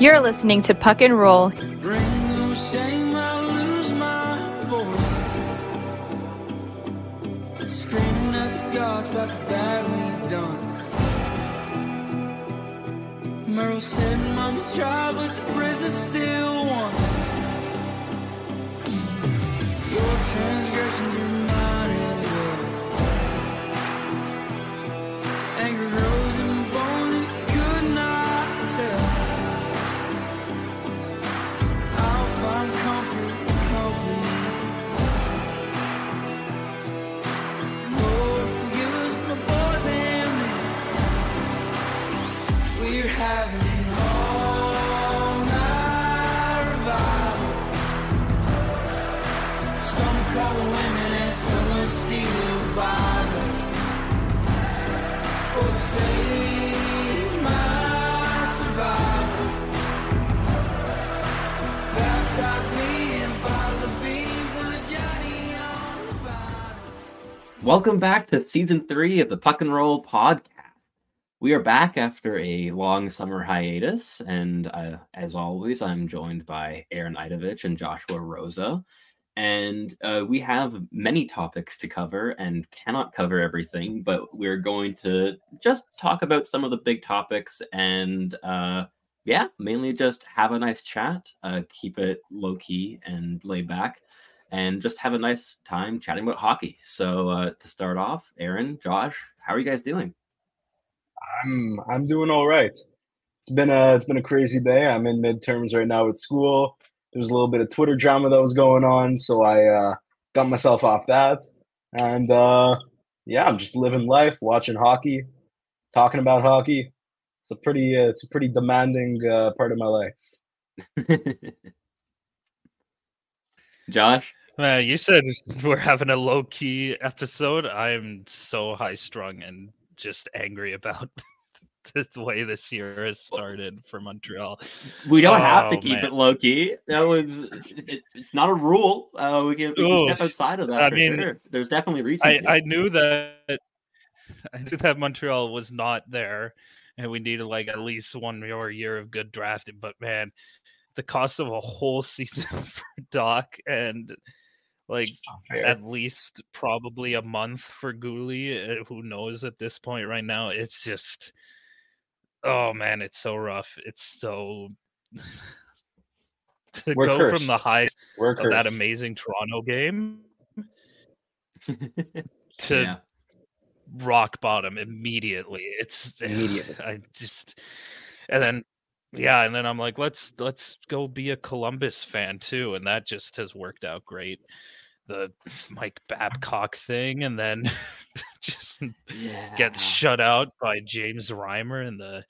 You're listening to Puck and Roll. Merle said, Mama but the prison still Welcome back to season three of the Puck and Roll podcast. We are back after a long summer hiatus, and uh, as always, I'm joined by Aaron Idovich and Joshua Rosa. And uh, we have many topics to cover and cannot cover everything, but we're going to just talk about some of the big topics and, uh, yeah, mainly just have a nice chat, uh, keep it low key and laid back and just have a nice time chatting about hockey. So uh, to start off, Aaron, Josh, how are you guys doing? I'm I'm doing all right. It's been a it's been a crazy day. I'm in midterms right now at school. There was a little bit of Twitter drama that was going on, so I uh, got myself off that. And uh, yeah, I'm just living life, watching hockey, talking about hockey. It's a pretty uh, it's a pretty demanding uh, part of my life. Josh, Man, you said we're having a low key episode. I'm so high strung and just angry about the way this year has started for Montreal. we don't have to Oh, keep man. it low key. That was it, it's not a rule. Uh, we can, we can Ooh, step outside of that. I for mean, sure. there's definitely reason. I. I knew that I knew that Montreal was not there and we needed like at least one more year of good drafting, but man, the cost of a whole season for Dach and like at least probably a month for Guhle. uh, Who knows at this point right now? It's just, oh man, it's so rough. It's so to We're go from the cursed. highs We're of that amazing Toronto game to yeah. rock bottom immediately. It's Immediately. I just and then yeah, and then I'm like, let's let's go be a Columbus fan too, and that just has worked out great. The Mike Babcock thing, and then just yeah. get shut out by James Reimer and the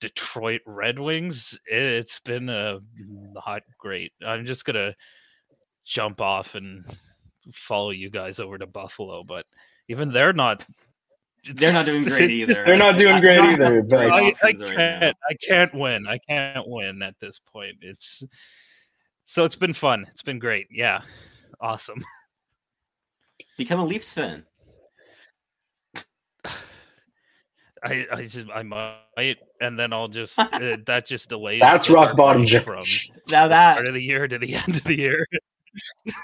Detroit Red Wings. It's been a not great. I'm just gonna jump off and follow you guys over to Buffalo, but even they're not. They're not doing great either. They're not doing great Not either, having but- I, I options can't. I can't win. I can't win at this point. It's so it's been fun. It's been great. Yeah, awesome. Become a Leafs fan. I I just I might, and then I'll just uh, that just delays. That's rock bottom, heartbreak from Josh. Now the that start of the year to the end of the year.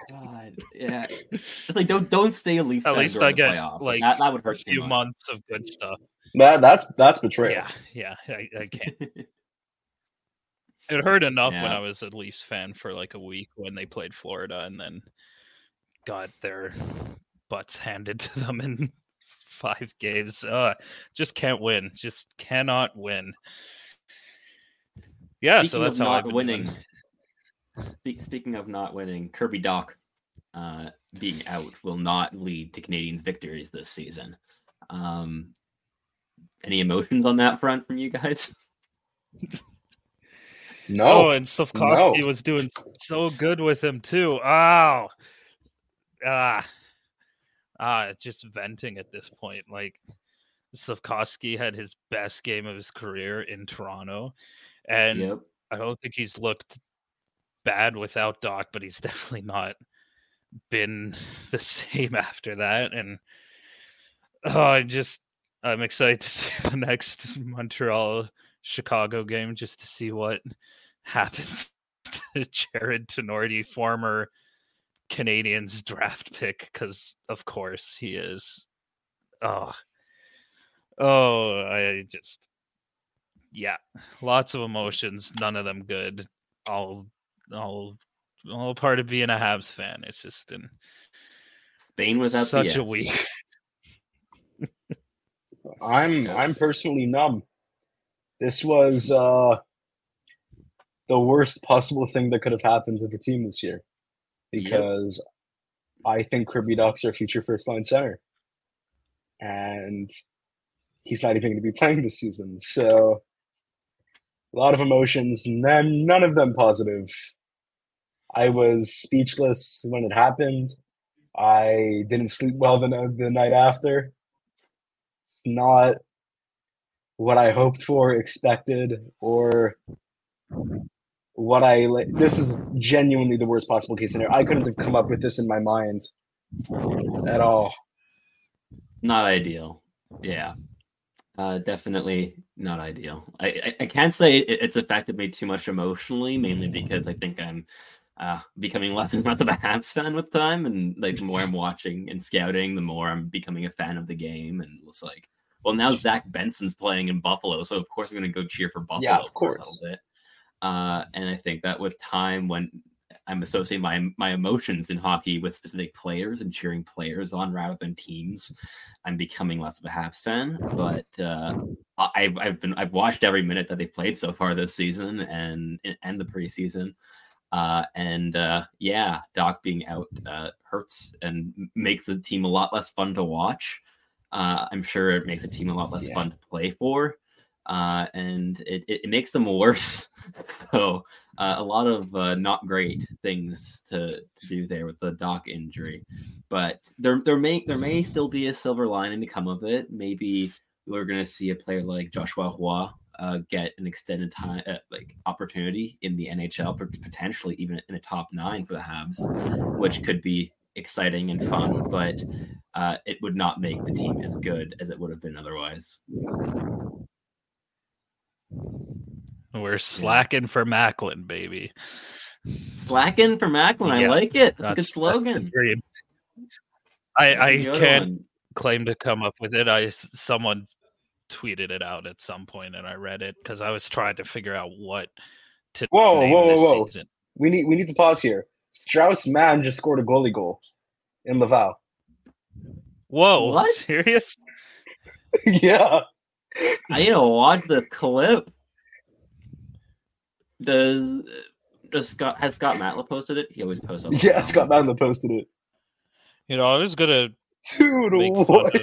God, yeah, it's like don't don't stay a Leafs At fan least I get playoffs. like that, that would a hurt A few months of good stuff. That that's that's betrayal. Yeah, yeah. I, I can't. It hurt enough when I was a Leafs fan for like a week when they played Florida and then got their butts handed to them in five games. Uh, just can't win. Just cannot win. Yeah, Speaking so that's of how not winning, doing. Speaking of not winning, Kirby Dach uh, being out will not lead to Canadiens' victories this season. Um, any emotions on that front from you guys? No, Oh, and Slafkovsky no. was doing so good with him too. Oh, ah, ah, it's just venting at this point. Like Slafkovsky had his best game of his career in Toronto, and yep. I don't think he's looked bad without Dach, but he's definitely not been the same after that. And oh, I just I'm excited to see the next Montreal Chicago game just to see what happens to Jarred Tinordi, former Canadiens draft pick, because of course he is. Oh, oh, I just yeah, lots of emotions, none of them good. All, all, all part of being a Habs fan. It's just been Spain without such the a S. week. I'm I'm personally numb. This was uh, the worst possible thing that could have happened to the team this year, Yep. because I think Kirby Dach's our future first line center, and he's not even going to be playing this season. So a lot of emotions, none none of them positive. I was speechless when it happened. I didn't sleep well the, the night after. It's not what I hoped for, expected, or what I. This is genuinely the worst possible case scenario. I couldn't have come up with this in my mind at all. Not ideal. Yeah. Uh, definitely not ideal. I, I, I can't say it, it's affected me too much emotionally, mainly because I think I'm uh, becoming less and less of a Habs fan with time, and like the more I'm watching and scouting, the more I'm becoming a fan of the game, and it's like, well, now Zach Benson's playing in Buffalo, so of course I'm going to go cheer for Buffalo. Yeah, of course. Uh, and I think that with time, when I'm associating my my emotions in hockey with specific players and cheering players on rather than teams. I'm becoming less of a Habs fan, but uh, I've I've been I've watched every minute that they've played so far this season and and the preseason. Uh, and uh, yeah, Dach being out uh, hurts and makes the team a lot less fun to watch. Uh, I'm sure it makes the team a lot less Yeah. fun to play for, uh, and it, it, makes them worse. so uh, a lot of uh, not great things to, to do there with the Dach injury, but there there may there may still be a silver lining to come of it. Maybe we're going to see a player like Joshua Roy uh, get an extended time uh, like opportunity in the NHL, potentially even in the top nine for the Habs, which could be exciting and fun, but uh, it would not make the team as good as it would have been otherwise. We're slacking for Macklin, baby. Slacking for Macklin, I like it. That's, a good That's- that's slogan. dream. I That's a I good can't one. claim to come up with it. I s- someone tweeted it out at some point and I read it because I was trying to figure out what to Whoa, name whoa, whoa, whoa. season. We need we need to pause here. Strauss Mann just scored a goalie goal in Laval. Whoa, What? serious? yeah. I need to watch the clip. Does does Scott has Scott Matla posted it? He always posts up. Yeah, Scott Matla posted it. You know, I was gonna Dude, make what?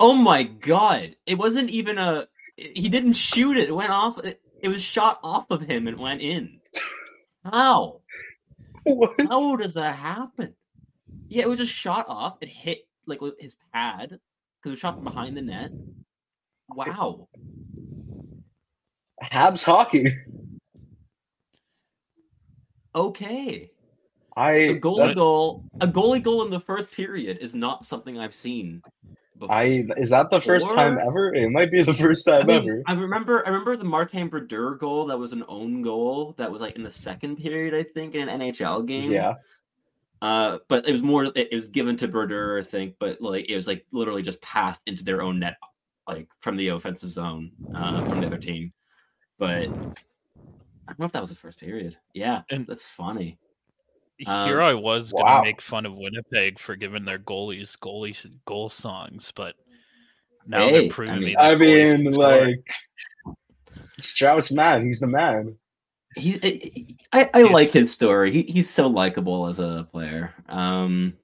Oh my god! It wasn't even a. He didn't shoot it. It went off. It, it was shot off of him and went in. How? What? How does that happen? Yeah, it was just shot off. It hit like his pad because was shot from behind the net. Wow. Habs hockey. Okay. I A goalie that's- goal. A goalie goal in the first period is not something I've seen. Before. I is that the first time ever? It might be the first I, time mean, ever. I remember I remember the Martin Brodeur goal that was an own goal that was like in the second period, I think, in an NHL game. Yeah. Uh, but it was more it, it was given to Brodeur, I think, but like it was like literally just passed into their own net, like from the offensive zone, uh, from the other team. But I don't know if that was the first period. Yeah, And- that's funny. Here Um, I was gonna wow. make fun of Winnipeg for giving their goalies goalie goal songs, but now Hey, they're I proving mean- me. I mean, like Strauss Mann, he's the man. He, I, I like his story. He, he's so likable as a player. Um,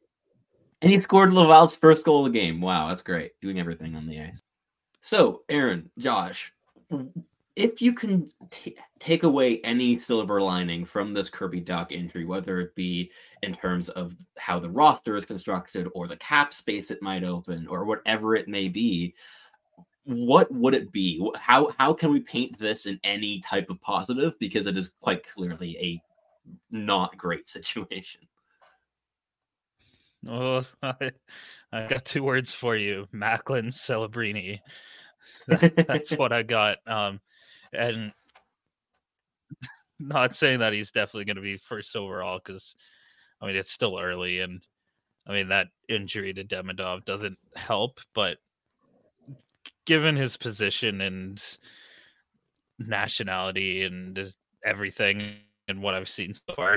and he scored Laval's first goal of the game. Wow, that's great. Doing everything on the ice. So, Aaron, Josh, if you can t- take away any silver lining from this Kirby Dach injury, whether it be in terms of how the roster is constructed or the cap space it might open or whatever it may be, what would it be? How how can we paint this in any type of positive? Because it is quite clearly a not great situation. Oh, I, I got two words for you: Macklin Celebrini. That- That's what I got. Um, and not saying that he's definitely going to be first overall because, I mean, it's still early, and I mean that injury to Demidov doesn't help. But given his position and nationality and everything and what I've seen so far, he's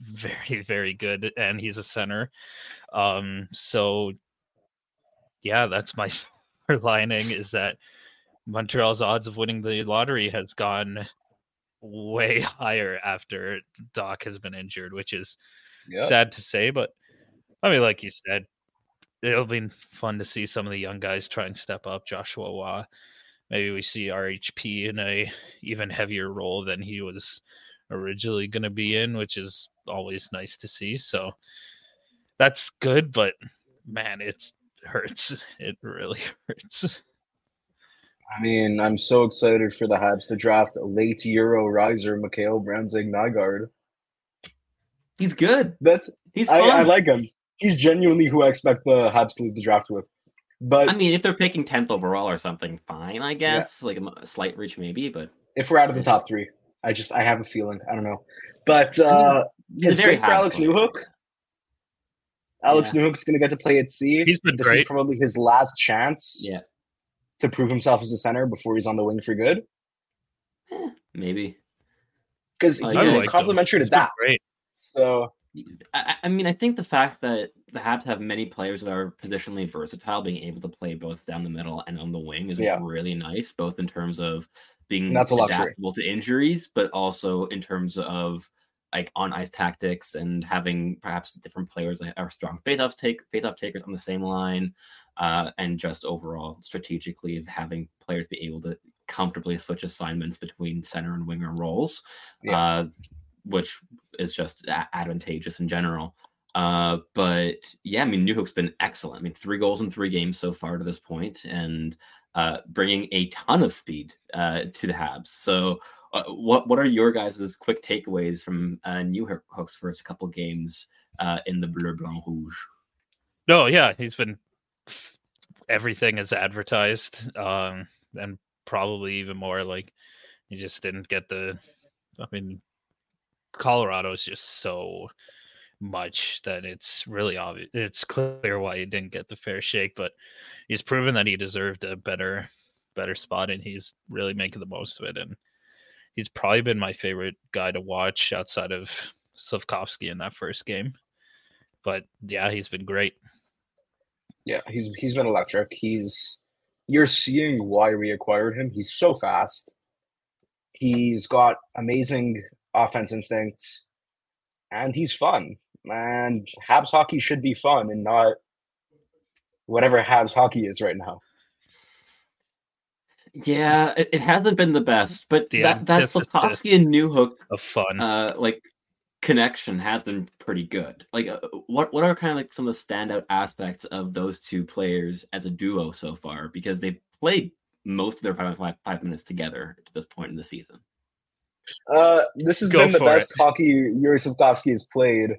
very, very good, and he's a center. Um, so yeah, that's my silver lining is that Montreal's odds of winning the lottery has gone way higher after Dach has been injured, which is Yep. sad to say, but I mean, like you said, it'll be fun to see some of the young guys try and step up. Joshua Roy, maybe we see RHP in a even heavier role than he was originally going to be in, which is always nice to see. So that's good, but man, it's hurts. It really hurts. I mean, I'm so excited for the Habs to draft a late Euro riser, Mikhail Brandsegg-Nygård. He's good. That's He's I, fun. I like him. He's genuinely who I expect the Habs to leave the draft with. But I mean, if they're picking tenth overall or something, fine, I guess. Like a slight reach, maybe, but if we're out of the top three, I just I have a feeling. I don't know. But uh, he's a it's very great for Alex Habs player. Newhook. Alex Newhook's going to get to play at sea. He's been this is probably his last chance Yeah, to prove himself as a center before he's on the wing for good. maybe. Because I he do was like him. complimentary to He's that. Great. So I, I mean, I think the fact that the Habs have many players that are positionally versatile, being able to play both down the middle and on the wing is Yeah. really nice, both in terms of being That's a luxury. adaptable to injuries, but also in terms of like on ice tactics and having perhaps different players that are strong face-off take face-off takers on the same line, uh, and just overall strategically of having players be able to comfortably switch assignments between center and winger roles, Yeah. uh, which is just advantageous in general. Uh, but yeah, I mean, New Newhook's been excellent. I mean, three goals in three games so far to this point, and uh, bringing a ton of speed uh, to the Habs. So, uh, what what are your guys' quick takeaways from uh, Newhook's first couple games uh, in the Bleu Blanc Rouge? No, yeah, he's been everything is advertised, um, and probably even more. Like he just didn't get the. I mean, Colorado is just so much that it's really obvious. It's clear why he didn't get the fair shake, but he's proven that he deserved a better, better spot, and he's really making the most of it. And he's probably been my favorite guy to watch outside of Slafkovsky in that first game. But yeah, he's been great. yeah, he's he's been electric. He's you're seeing why we acquired him. He's so fast. He's got amazing offense instincts, and he's fun. And Habs hockey should be fun and not whatever Habs hockey is right now. Yeah, it, it hasn't been the best, but The that that antithesis Slafkovsky and Newhook of fun. uh, like connection has been pretty good. Like, uh, what what are kind of like some of the standout aspects of those two players as a duo so far? Because they've played most of their five, five, five minutes together to this point in the season. Uh, this has Go been the for best hockey Yuri Slafkovsky has played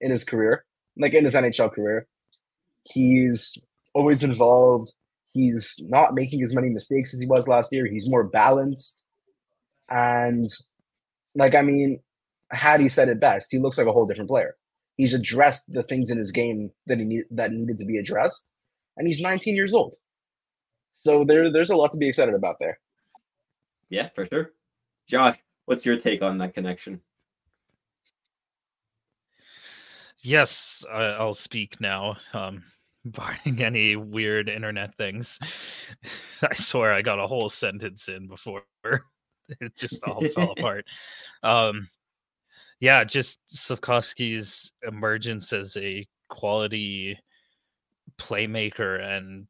in his career, like in his NHL career. He's always involved. He's not making as many mistakes as he was last year. He's more balanced. And, like, I mean, Hattie said it best. He looks like a whole different player. He's addressed the things in his game that he need, that needed to be addressed, and he's 19 years old. So there, there's a lot to be excited about there. Yeah, for sure. Josh, what's your take on that connection? Yes, I, I'll speak now. Um, barring any weird internet things, I swear I got a whole sentence in before it just all fell apart. Um, yeah, just Slafkovsky's emergence as a quality playmaker and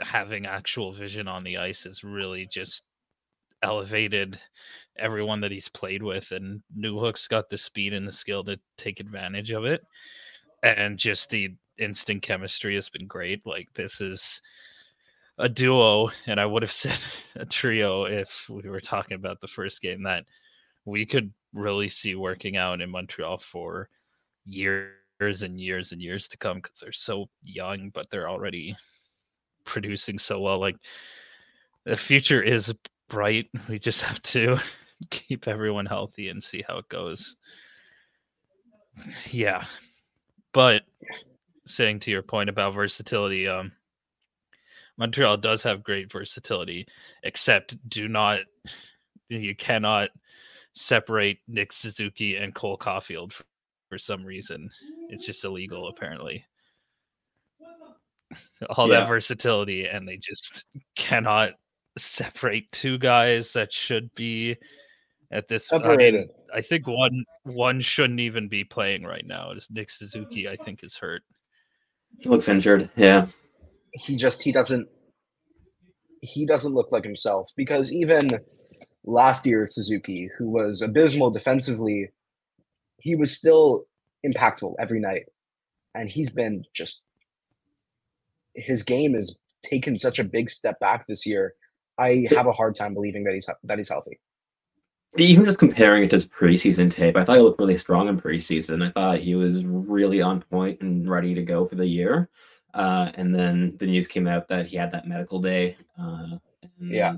having actual vision on the ice is really just elevated everyone that he's played with and Newhook's got the speed and the skill to take advantage of it. And just the instant chemistry has been great. Like this is a duo and I would have said a trio if we were talking about the first game that we could really see working out in Montreal for years and years and years to come because they're so young but they're already producing so well. Like the future is bright. We just have to keep everyone healthy and see how it goes. Yeah. But saying to your point about versatility um montreal does have great versatility except do not you cannot separate nick suzuki and cole caufield for, for some reason. It's just illegal apparently. All Yeah. that versatility and they just cannot separate two guys that should be at this I, mean, I think one one shouldn't even be playing right now. It's Nick Suzuki, I think, is hurt. He looks injured. Yeah. he just he doesn't he doesn't look like himself because even last year Suzuki, who was abysmal defensively, he was still impactful every night. And he's been just his game has taken such a big step back this year. I have a hard time believing that he's that he's healthy. Even just comparing it to his preseason tape, I thought he looked really strong in preseason. I thought he was really on point and ready to go for the year. Uh, and then the news came out that he had that medical day. Uh, and, Yeah.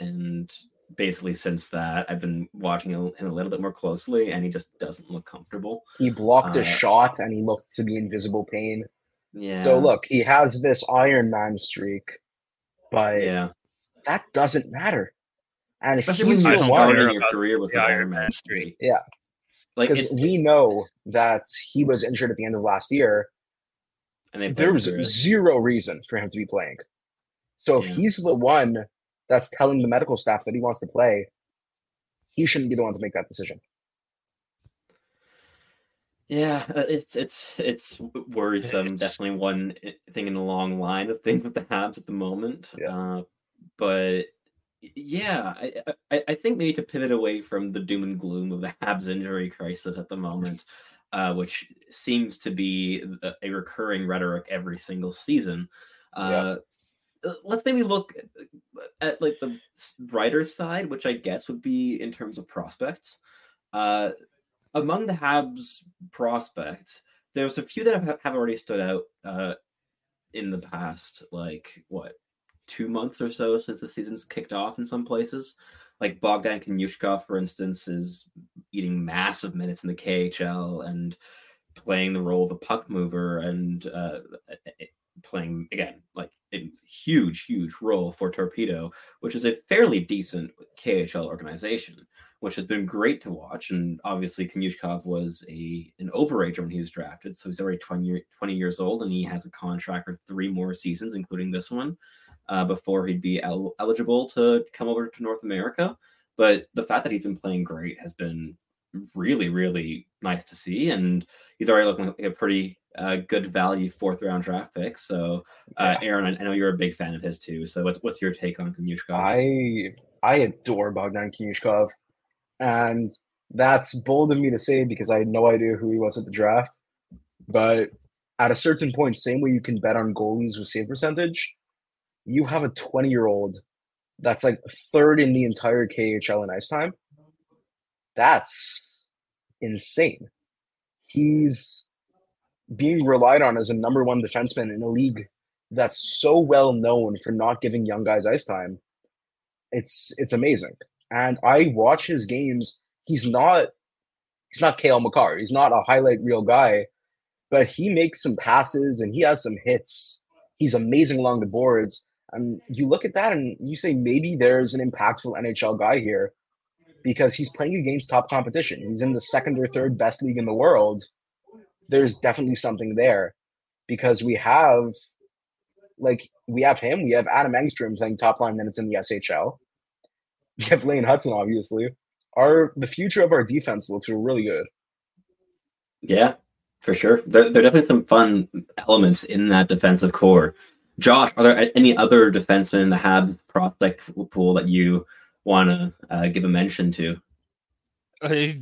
And basically, since that, I've been watching him a little bit more closely, and he just doesn't look comfortable. He blocked Uh, a shot and he looked to be invisible pain. Yeah. So look, he has this Iron Man streak, but Yeah. that doesn't matter. And Especially when he's you're the starting your about career with the Iron Man streak. Yeah. Like, because we know that he was injured at the end of last year. and There was zero reason for him to be playing. So if Yeah. he's the one that's telling the medical staff that he wants to play, he shouldn't be the one to make that decision. Yeah, uh, it's it's it's worrisome. Definitely one thing in a long line of things with the Habs at the moment. Yeah. Uh, but yeah, I, I I think maybe to pivot away from the doom and gloom of the Habs injury crisis at the moment, uh, which seems to be a- recurring rhetoric every single season. Uh, uh, Let's maybe look at, at like the brighter side, which I guess would be in terms of prospects. Uh, among the Habs prospects, there's a few that have, have already stood out uh, in the past, like what, two months or so since the season's kicked off in some places. Like Bogdan Konyushkov, for instance, is eating massive minutes in the KHL and playing the role of a puck mover and uh, playing again like a huge, huge role for Torpedo, which is a fairly decent KHL organization which has been great to watch. And obviously, Konyushkov was a an overager when he was drafted, so he's already 20, 20 years old, and he has a contract for three more seasons, including this one, uh, before he'd be el- eligible to come over to North America. But the fact that he's been playing great has been really, really nice to see, and he's already looking like a pretty uh, good value fourth round draft pick. So, uh, Aaron, I I know you're a big fan of his too. So, what's what's your take on Konyushkov? I I adore Bogdan Konyushkov, and that's bold of me to say because I had no idea who he was at the draft. But at a certain point, same way you can bet on goalies with save percentage, you have a 20 year old that's like third in the entire KHL in ice time. That's insane. He's being relied on as a number one defenseman in a league that's so well known for not giving young guys ice time. It's it's amazing. And I watch his games. He's not he's not Cale Makar. He's not a highlight reel guy, but he makes some passes and he has some hits. He's amazing along the boards. And you look at that and you say maybe there's an impactful NHL guy here because he's playing against top competition. He's in the second or third best league in the world. There's definitely something there because we have like we have him, we have Adam Engstrom playing top line minutes in the SHL. You have Lane Hutson, obviously. Our the future of our defense looks really good. Yeah, for sure. There, there are definitely some fun elements in that defensive core. Josh, are there any other defensemen in the Habs prospect pool that you want to uh, give a mention to? I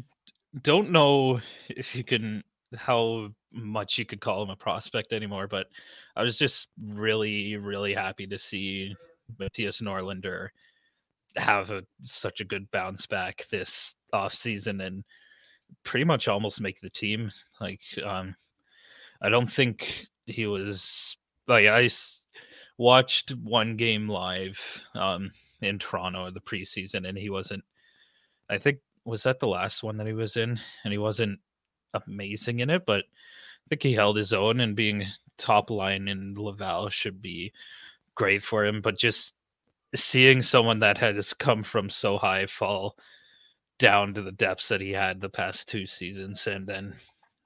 don't know if you can how much you could call him a prospect anymore, but I was just really, really happy to see Mattias Norlinder have a, such a good bounce back this off season and pretty much almost make the team. Like, um, I don't think he was like I watched one game live um, in Toronto in the preseason, and he wasn't. I think was that the last one that he was in, and he wasn't amazing in it, but I think he held his own, and being top line in Laval should be great for him. But just seeing someone that has come from so high fall down to the depths that he had the past two seasons, and then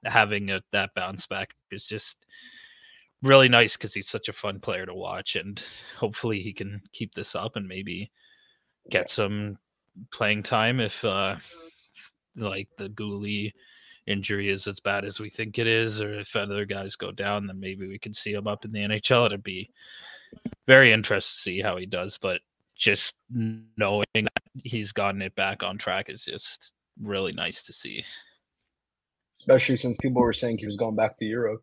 having a, that bounce back is just really nice because he's such a fun player to watch, and hopefully he can keep this up and maybe get some playing time if uh like the Guhle injury is as bad as we think it is, or if other guys go down, then maybe we can see him up in the NHL. It'd be very interesting to see how he does, but just knowing that he's gotten it back on track is just really nice to see. Especially since people were saying he was going back to Europe.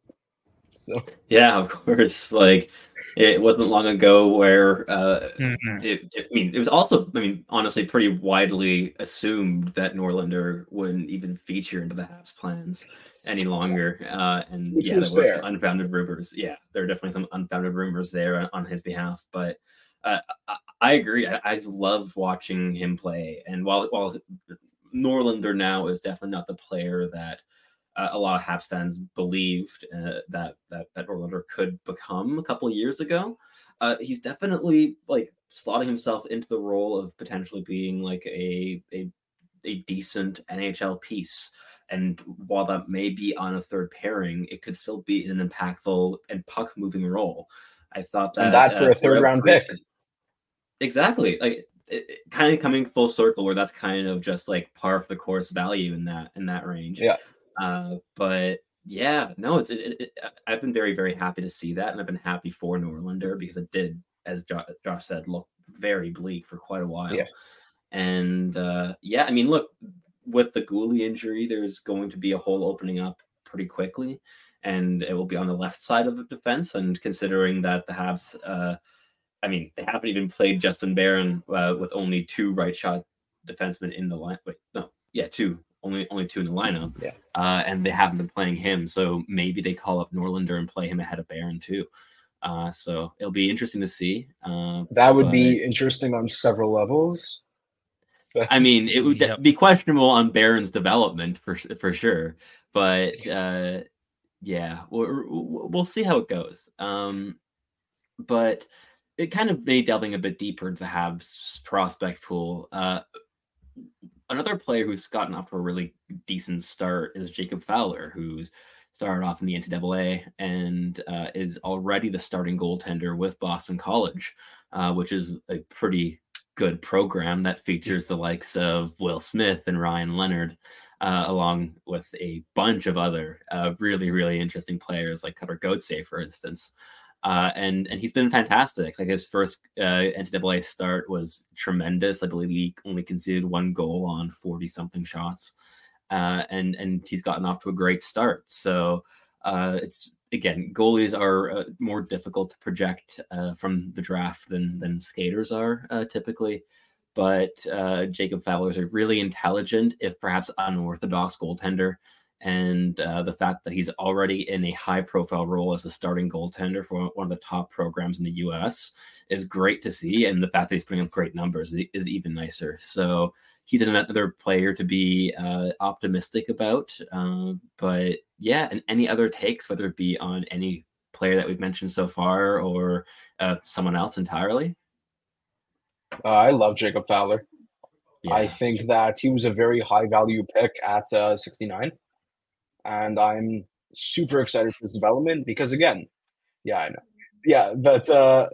So Yeah, of course. Like it wasn't long ago where uh, Mm-hmm. it, it- I mean, it was also, I mean, honestly, pretty widely assumed that Norlinder wouldn't even feature into the Habs plans any longer. Uh, and Which yeah, there was fair. some unfounded rumors. Yeah, there are definitely some unfounded rumors there on, on his behalf. But uh, I, I agree. I, I've loved watching him play. And while while Norlinder now is definitely not the player that uh, a lot of Habs fans believed uh, that that that could become a couple of years ago. Uh, he's definitely like slotting himself into the role of potentially being like a a, a decent NHL piece. And while that may be on a third pairing, it could still be an impactful and puck moving role. I thought that And that for a third round pick. Exactly, like it, it, kind of coming full circle, where that's kind of just like par for the course value in that in that range. Yeah. Uh, but yeah, no, it's it, it, I've been very very happy to see that, and I've been happy for Norlinder because it did, as jo- Josh said, look very bleak for quite a while. Yeah. And uh, yeah, I mean, look, with the Guhle injury, there's going to be a hole opening up pretty quickly, and it will be on the left side of the defense. And considering that the Habs, uh, I mean, they haven't even played Justin Barron uh, with only two right shot defensemen in the line. Wait, no, yeah, two, only only two in the lineup. Yeah. uh, and they haven't been playing him, so maybe they call up Norlinder and play him ahead of Barron too. Uh, so it'll be interesting to see. Uh, that would but- be interesting on several levels. I mean, it would Yep. be questionable on Barron's development for for sure, but uh, yeah, we'll, we'll see how it goes. Um, but it kind of made delving a bit deeper into the Habs prospect pool. Another player who's gotten off to a really decent start is Jacob Fowler, who's started off in the NCAA and uh, is already the starting goaltender with Boston College, uh, which is a pretty good program that features the likes of Will Smith and Ryan Leonard, uh, along with a bunch of other uh, really, really interesting players like Cutter Gauthier, for instance. Uh, and and he's been fantastic. Like his first uh, NCAA start was tremendous. I believe he only conceded one goal on forty something shots, uh, and and he's gotten off to a great start. So uh, it's again goalies are uh, more difficult to project uh, from the draft than than skaters are uh, typically. But Jacob Fowler is a really intelligent, if perhaps unorthodox goaltender and uh, the fact that he's already in a high profile role as a starting goaltender for one of the top programs in the US is great to see. And the fact that he's putting up great numbers is, even nicer. So he's another player to be uh, optimistic about. Uh, but yeah, and any other takes, whether it be on any player that we've mentioned so far or uh, someone else entirely. Uh, I love Jacob Fowler. Yeah. I think that he was a very high value pick at uh, 69. And I'm super excited for his development because, again, yeah, I know. Yeah, but uh,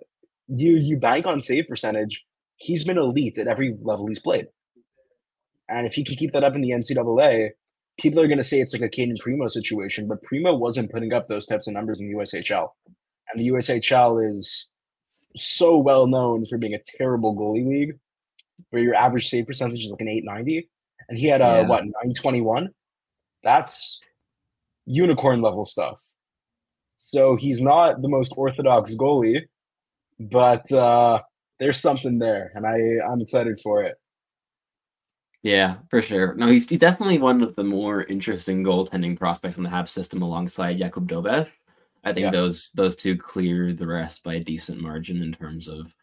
you you bank on save percentage. he's been elite at every level he's played. And if he can keep that up in the NCAA, people are going to say it's like a Cayden Primeau situation, but Primeau wasn't putting up those types of numbers in the USHL. And the USHL is so well known for being a terrible goalie league where your average save percentage is like an 890. And he had a, Yeah. what, 921? That's unicorn level stuff. So he's not the most orthodox goalie, but uh, there's something there, and I I'm excited for it. Yeah, for sure. No, he's, he's definitely one of the more interesting goaltending prospects in the Habs system alongside Jakub Dobes. I think Yeah. those those two clear the rest by a decent margin in terms of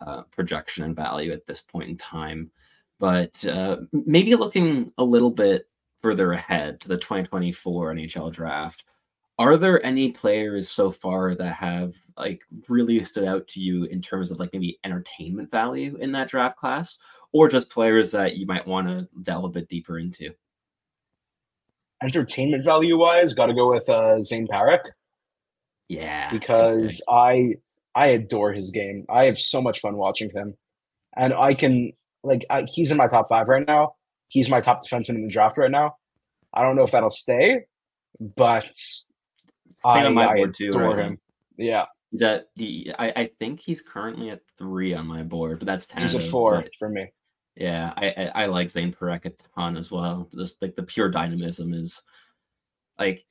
uh, projection and value at this point in time. But uh, maybe looking a little bit further ahead to the 2024 NHL draft, are there any players so far that have like really stood out to you in terms of like maybe entertainment value in that draft class? or just players that you might want to delve a bit deeper into. Entertainment value wise, got to go with uh, Zayne Parekh Yeah, because I I adore his game. I have so much fun watching him, and I can like I, he's in my top five right now. He's my top defenseman in the draft right now. I don't know if that'll stay, but I, on my I board too. adore right him. Yeah, He's at the. I, I think he's currently at three on my board, but that's ten. he's a four for me. Yeah, I, I I like Zayne Parekh a ton as well. Just like the pure dynamism is like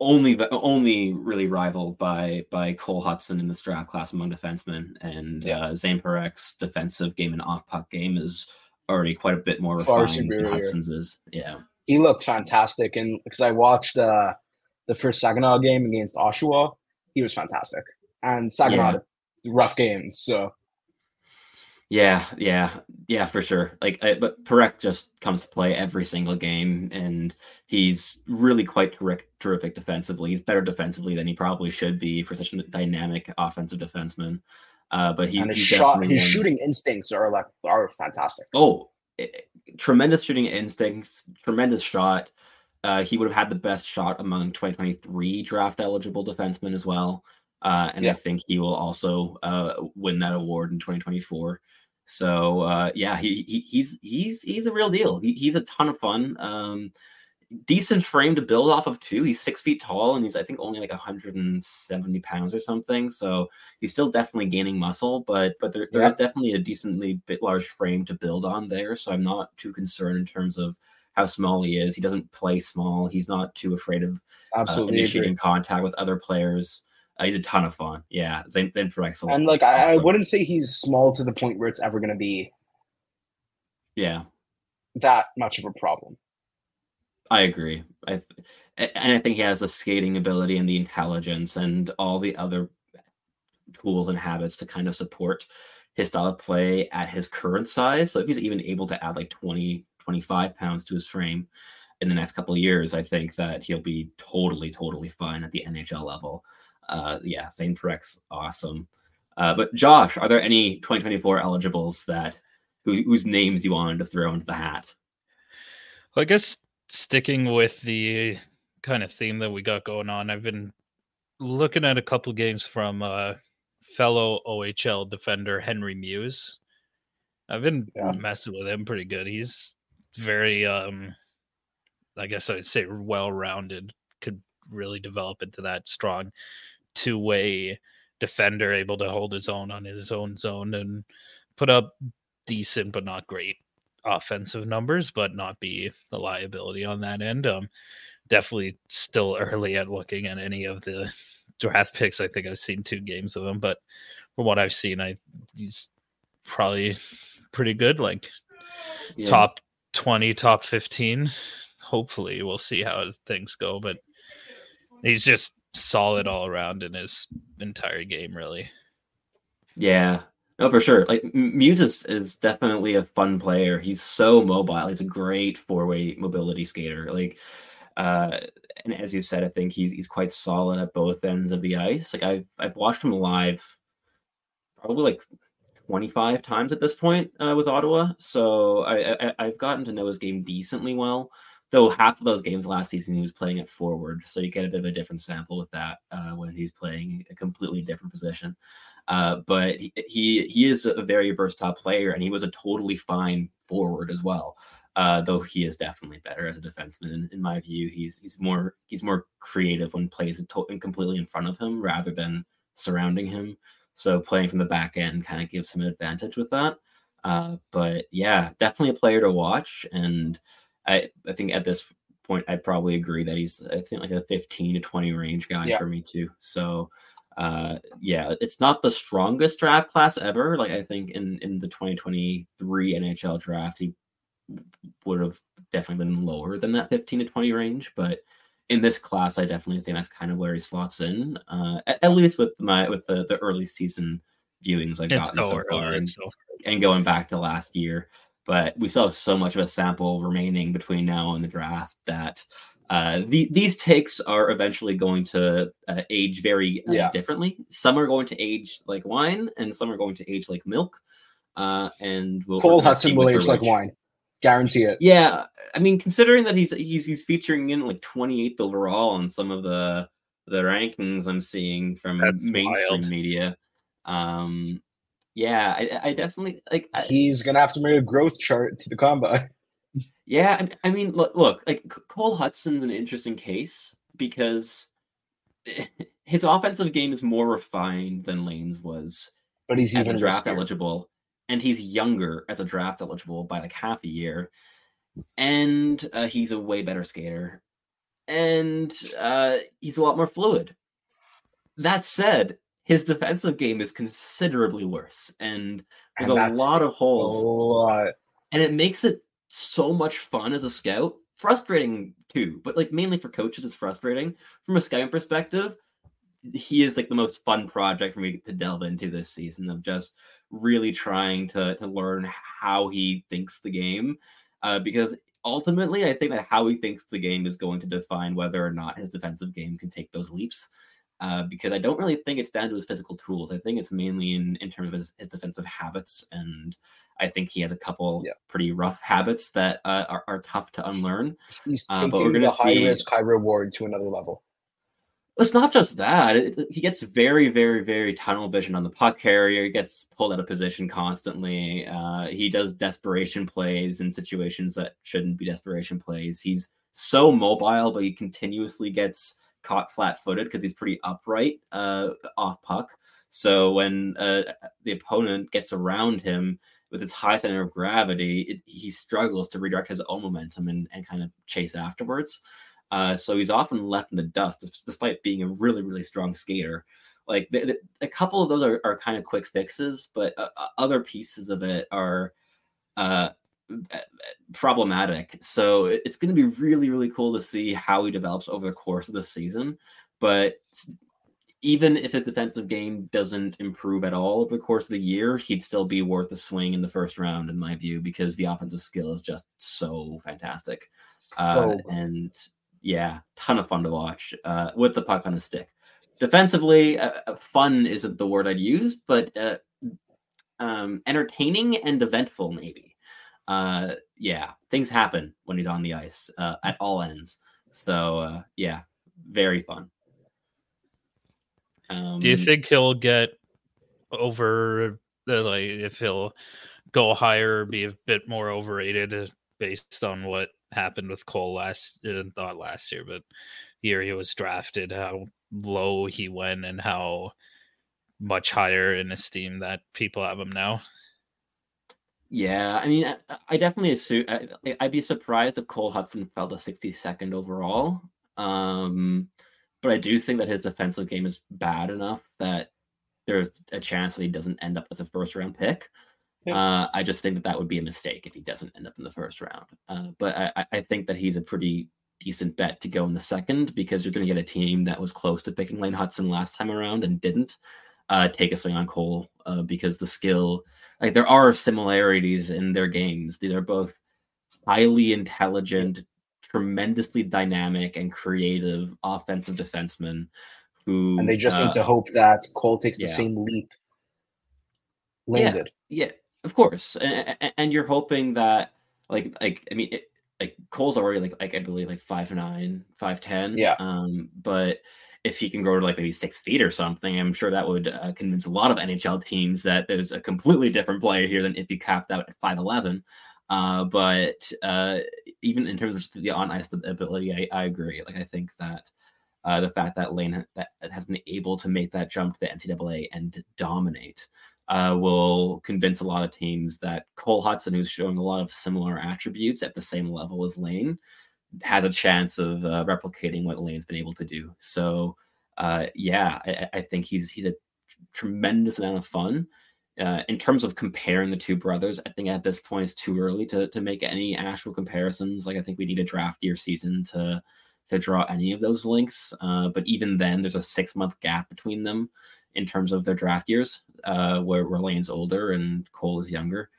only only really rivaled by by Cole Hutson in this draft class among defensemen, and Yeah. uh, Zayne Parekh's defensive game and off puck game is already quite a bit more Far refined than superior. Hutson's is. Yeah, He looked fantastic, and because I watched uh, the first Saginaw game against Oshawa, he was fantastic. And Saginaw had rough games, so Yeah, yeah, yeah, for sure. Like, I, but Parekh just comes to play every single game, and he's really quite terrific, terrific defensively. He's better defensively than he probably should be for such a dynamic offensive defenseman. Uh, but he, and his he's shot, his shooting instincts are like are fantastic. Oh, eh, tremendous shooting instincts, tremendous shot. Uh, he would have had the best shot among 2023 draft eligible defensemen as well. Uh, and I think he will also uh, win that award in 2024. So uh, yeah, he, he he's he's he's a real deal. He, he's a ton of fun. Um, decent frame to build off of too. He's six feet tall and he's I think only like 170 pounds or something. So he's still definitely gaining muscle, but but there, there is Yeah. definitely a decently bit large frame to build on there. So I'm not too concerned in terms of how small he is. He doesn't play small. He's not too afraid of uh, Absolutely, agree. initiating contact with other players. Uh, he's a ton of fun. Yeah, Zayne, Zayne Parekh's a- and like I, I wouldn't say he's small to the point where it's ever going to be Yeah, that much of a problem. I agree. I and I think he has the skating ability and the intelligence and all the other tools and habits to kind of support his style of play at his current size. So if he's even able to add like 20, 25 pounds to his frame in the next couple of years, I think that he'll be totally, totally fine at the NHL level. Uh, yeah, Zayne Parekh's awesome. Uh, but Josh, are there any 2024 eligibles that who, whose names you wanted to throw into the hat? Well, I guess sticking with the kind of theme that we got going on, I've been looking at a couple games from uh, fellow OHL defender Henry Mews. I've been Yeah. messing with him pretty good. He's very, um, I guess I'd say, well-rounded. Could really develop into that strong two-way defender, able to hold his own on his own zone and put up decent but not great offensive numbers, but not be a liability on that end. Um, definitely still early at looking at any of the draft picks. I think I've seen two games of him, but from what I've seen, I he's probably pretty good, like Yeah. top twenty, top fifteen. Hopefully, we'll see how things go, but he's just solid all around in his entire game, really. Yeah, no, for sure. Like Mews is, is definitely a fun player. He's so mobile. He's a great four-way mobility skater. Like, uh, and as you said, I think he's he's quite solid at both ends of the ice. Like I've I've watched him live, probably like 25 times at this point uh, with Ottawa. So I, I I've gotten to know his game decently well. Though half of those games last season he was playing at forward, so you get a bit of a different sample with that uh, when he's playing a completely different position. Uh, but he, he he is a very versatile player, and he was a totally fine forward as well. Uh, though he is definitely better as a defenseman, in, in my view. He's he's more he's more creative when plays to- completely in front of him rather than surrounding him. So playing from the back end kind of gives him an advantage with that. Uh, but yeah, definitely a player to watch. And I, I think at this point, I'd probably agree that he's, I think, like a 15 to 20 range guy Yeah. for me too. So uh, yeah, it's not the strongest draft class ever. Like I think in, in the 2023 NHL draft, he would have definitely been lower than that 15 to 20 range. But in this class, I definitely think that's kind of where he slots in. Uh, at, at least with my with the, the early season viewings I've It's gotten so so far, and, and going back to last year. But we still have so much of a sample remaining between now and the draft that uh, the, these takes are eventually going to uh, age very uh, Yeah. differently. Some are going to age like wine, and some are going to age like milk. Uh, and we'll, Cole Hutson will age like wine. Guarantee it. Yeah, I mean, considering that he's he's he's featuring in like 28th overall on some of the the rankings I'm seeing from That's mainstream wild. media, um, yeah, I, I definitely like. I, He's gonna have to make a growth chart to the combine. yeah, I, I mean, look, look, like Cole Hutson's an interesting case because his offensive game is more refined than Lane's was But he's even draft riskier. eligible, and he's younger as a draft eligible by like half a year, and uh, he's a way better skater, and uh, he's a lot more fluid. That said, his defensive game is considerably worse, and there's And a lot of holes. A lot. and it makes it so much fun as a scout. Frustrating too, but like mainly for coaches, it's frustrating from a scouting perspective he is like the most fun project for me to delve into this season of just really trying to to learn how he thinks the game uh, because ultimately i think that how he thinks the game is going to define whether or not his defensive game can take those leaps uh, because i don't really think it's down to his physical tools i think it's mainly in, in terms of his, his defensive habits and i think he has a couple Yeah. pretty rough habits that uh, are, are tough to unlearn He's Uh, taking but we're gonna the high see- risk, high reward to another level. it's not just that. It, it- he gets very, very, very tunnel vision on the puck carrier. He gets pulled out of position constantly. Uh, he does desperation plays in situations that shouldn't be desperation plays. He's so mobile, but he continuously gets caught flat-footed because he's pretty upright uh, off puck. So when uh, the opponent gets around him with its high center of gravity, it, he struggles to redirect his own momentum and, and kind of chase afterwards. Uh, so he's often left in the dust, despite being a really, really strong skater. Like a couple of those are, are kind of quick fixes, but uh, other pieces of it are uh, problematic. So it's going to be really, really cool to see how he develops over the course of the season. But even if his defensive game doesn't improve at all over the course of the year, he'd still be worth a swing in the first round, in my view, because the offensive skill is just so fantastic. Uh, and yeah, ton of fun to watch uh, with the puck on the stick. Defensively, uh, uh, fun isn't the word I'd use, but uh, um, entertaining and eventful, maybe. Uh, yeah, things happen when he's on the ice uh, at all ends. So uh, yeah, very fun. Um, Do you think he'll get over the like if he'll go higher or be a bit more overrated uh, based on what happened with Cole last uh, not thought last year, but year he was drafted, how low he went and how much higher in esteem that people have him now. Yeah, I mean, I, I definitely assume I, I'd be surprised if Cole Hutson fell to 62nd overall. Um, but I do think that his defensive game is bad enough that there's a chance that he doesn't end up as a first round pick. Yeah. Uh, I just think that that would be a mistake if he doesn't end up in the first round. Uh, but I, I- I think that he's a pretty decent bet to go in the second because you're going to get a team that was close to picking Lane Hutson last time around and didn't uh, take a swing on Cole uh, because the skill, like there are similarities in their games. These are both highly intelligent, tremendously dynamic and creative offensive defensemen who And they just uh, need to hope that Cole takes the same leap Landed. Yeah. Yeah, of course, and, and you're hoping that, like, like I mean, it, like Cole's already like like I believe like five nine, five ten. Yeah. Um, but if he can grow to like maybe six feet or something, I'm sure that would uh, convince a lot of NHL teams that there's a completely different player here than if he capped out at five eleven. Uh, but uh, even in terms of the on ice ability, I, I agree. Like I think that uh, the fact that Lane ha- that has been able to make that jump to the NCAA and dominate uh, will convince a lot of teams that Cole Hutson, who's showing a lot of similar attributes at the same level as Lane, has a chance of uh, replicating what Lane's been able to do. So, uh, yeah, I, I think he's he's a tremendous amount of fun. Uh, in terms of comparing the two brothers, I think at this point it's too early to to make any actual comparisons. Like I think we need a draft year season to to draw any of those links. Uh, but even then, there's a six month gap between them in terms of their draft years, uh, where, where Lane's older and Cole is younger,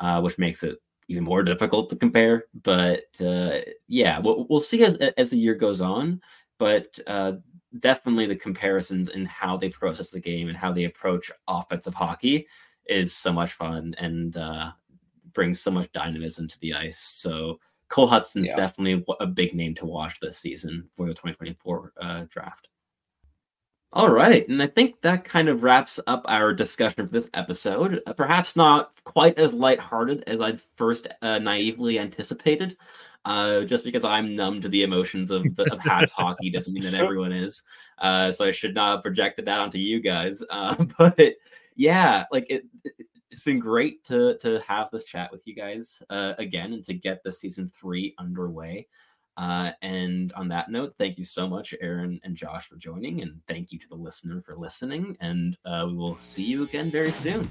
uh, which makes it even more difficult to compare. But uh, yeah, we'll, we'll see as as the year goes on. But uh, definitely the comparisons in how they process the game and how they approach offensive hockey is so much fun and uh, brings so much dynamism to the ice. So Cole Hutson's Yeah. definitely a big name to watch this season for the 2024 uh, draft. All right, and I think that kind of wraps up our discussion for this episode. Uh, perhaps not quite as lighthearted as I'd first uh, naively anticipated. Uh, just because I'm numb to the emotions of the, of Habs hockey doesn't mean that everyone is. Uh, so I should not have projected that onto you guys. Uh, but yeah, like it, it, it's been great to to have this chat with you guys uh, again and to get the season three underway. Uh, and on that note, thank you so much, Aaron and Josh, for joining, and thank you to the listener for listening. And uh, we will see you again very soon.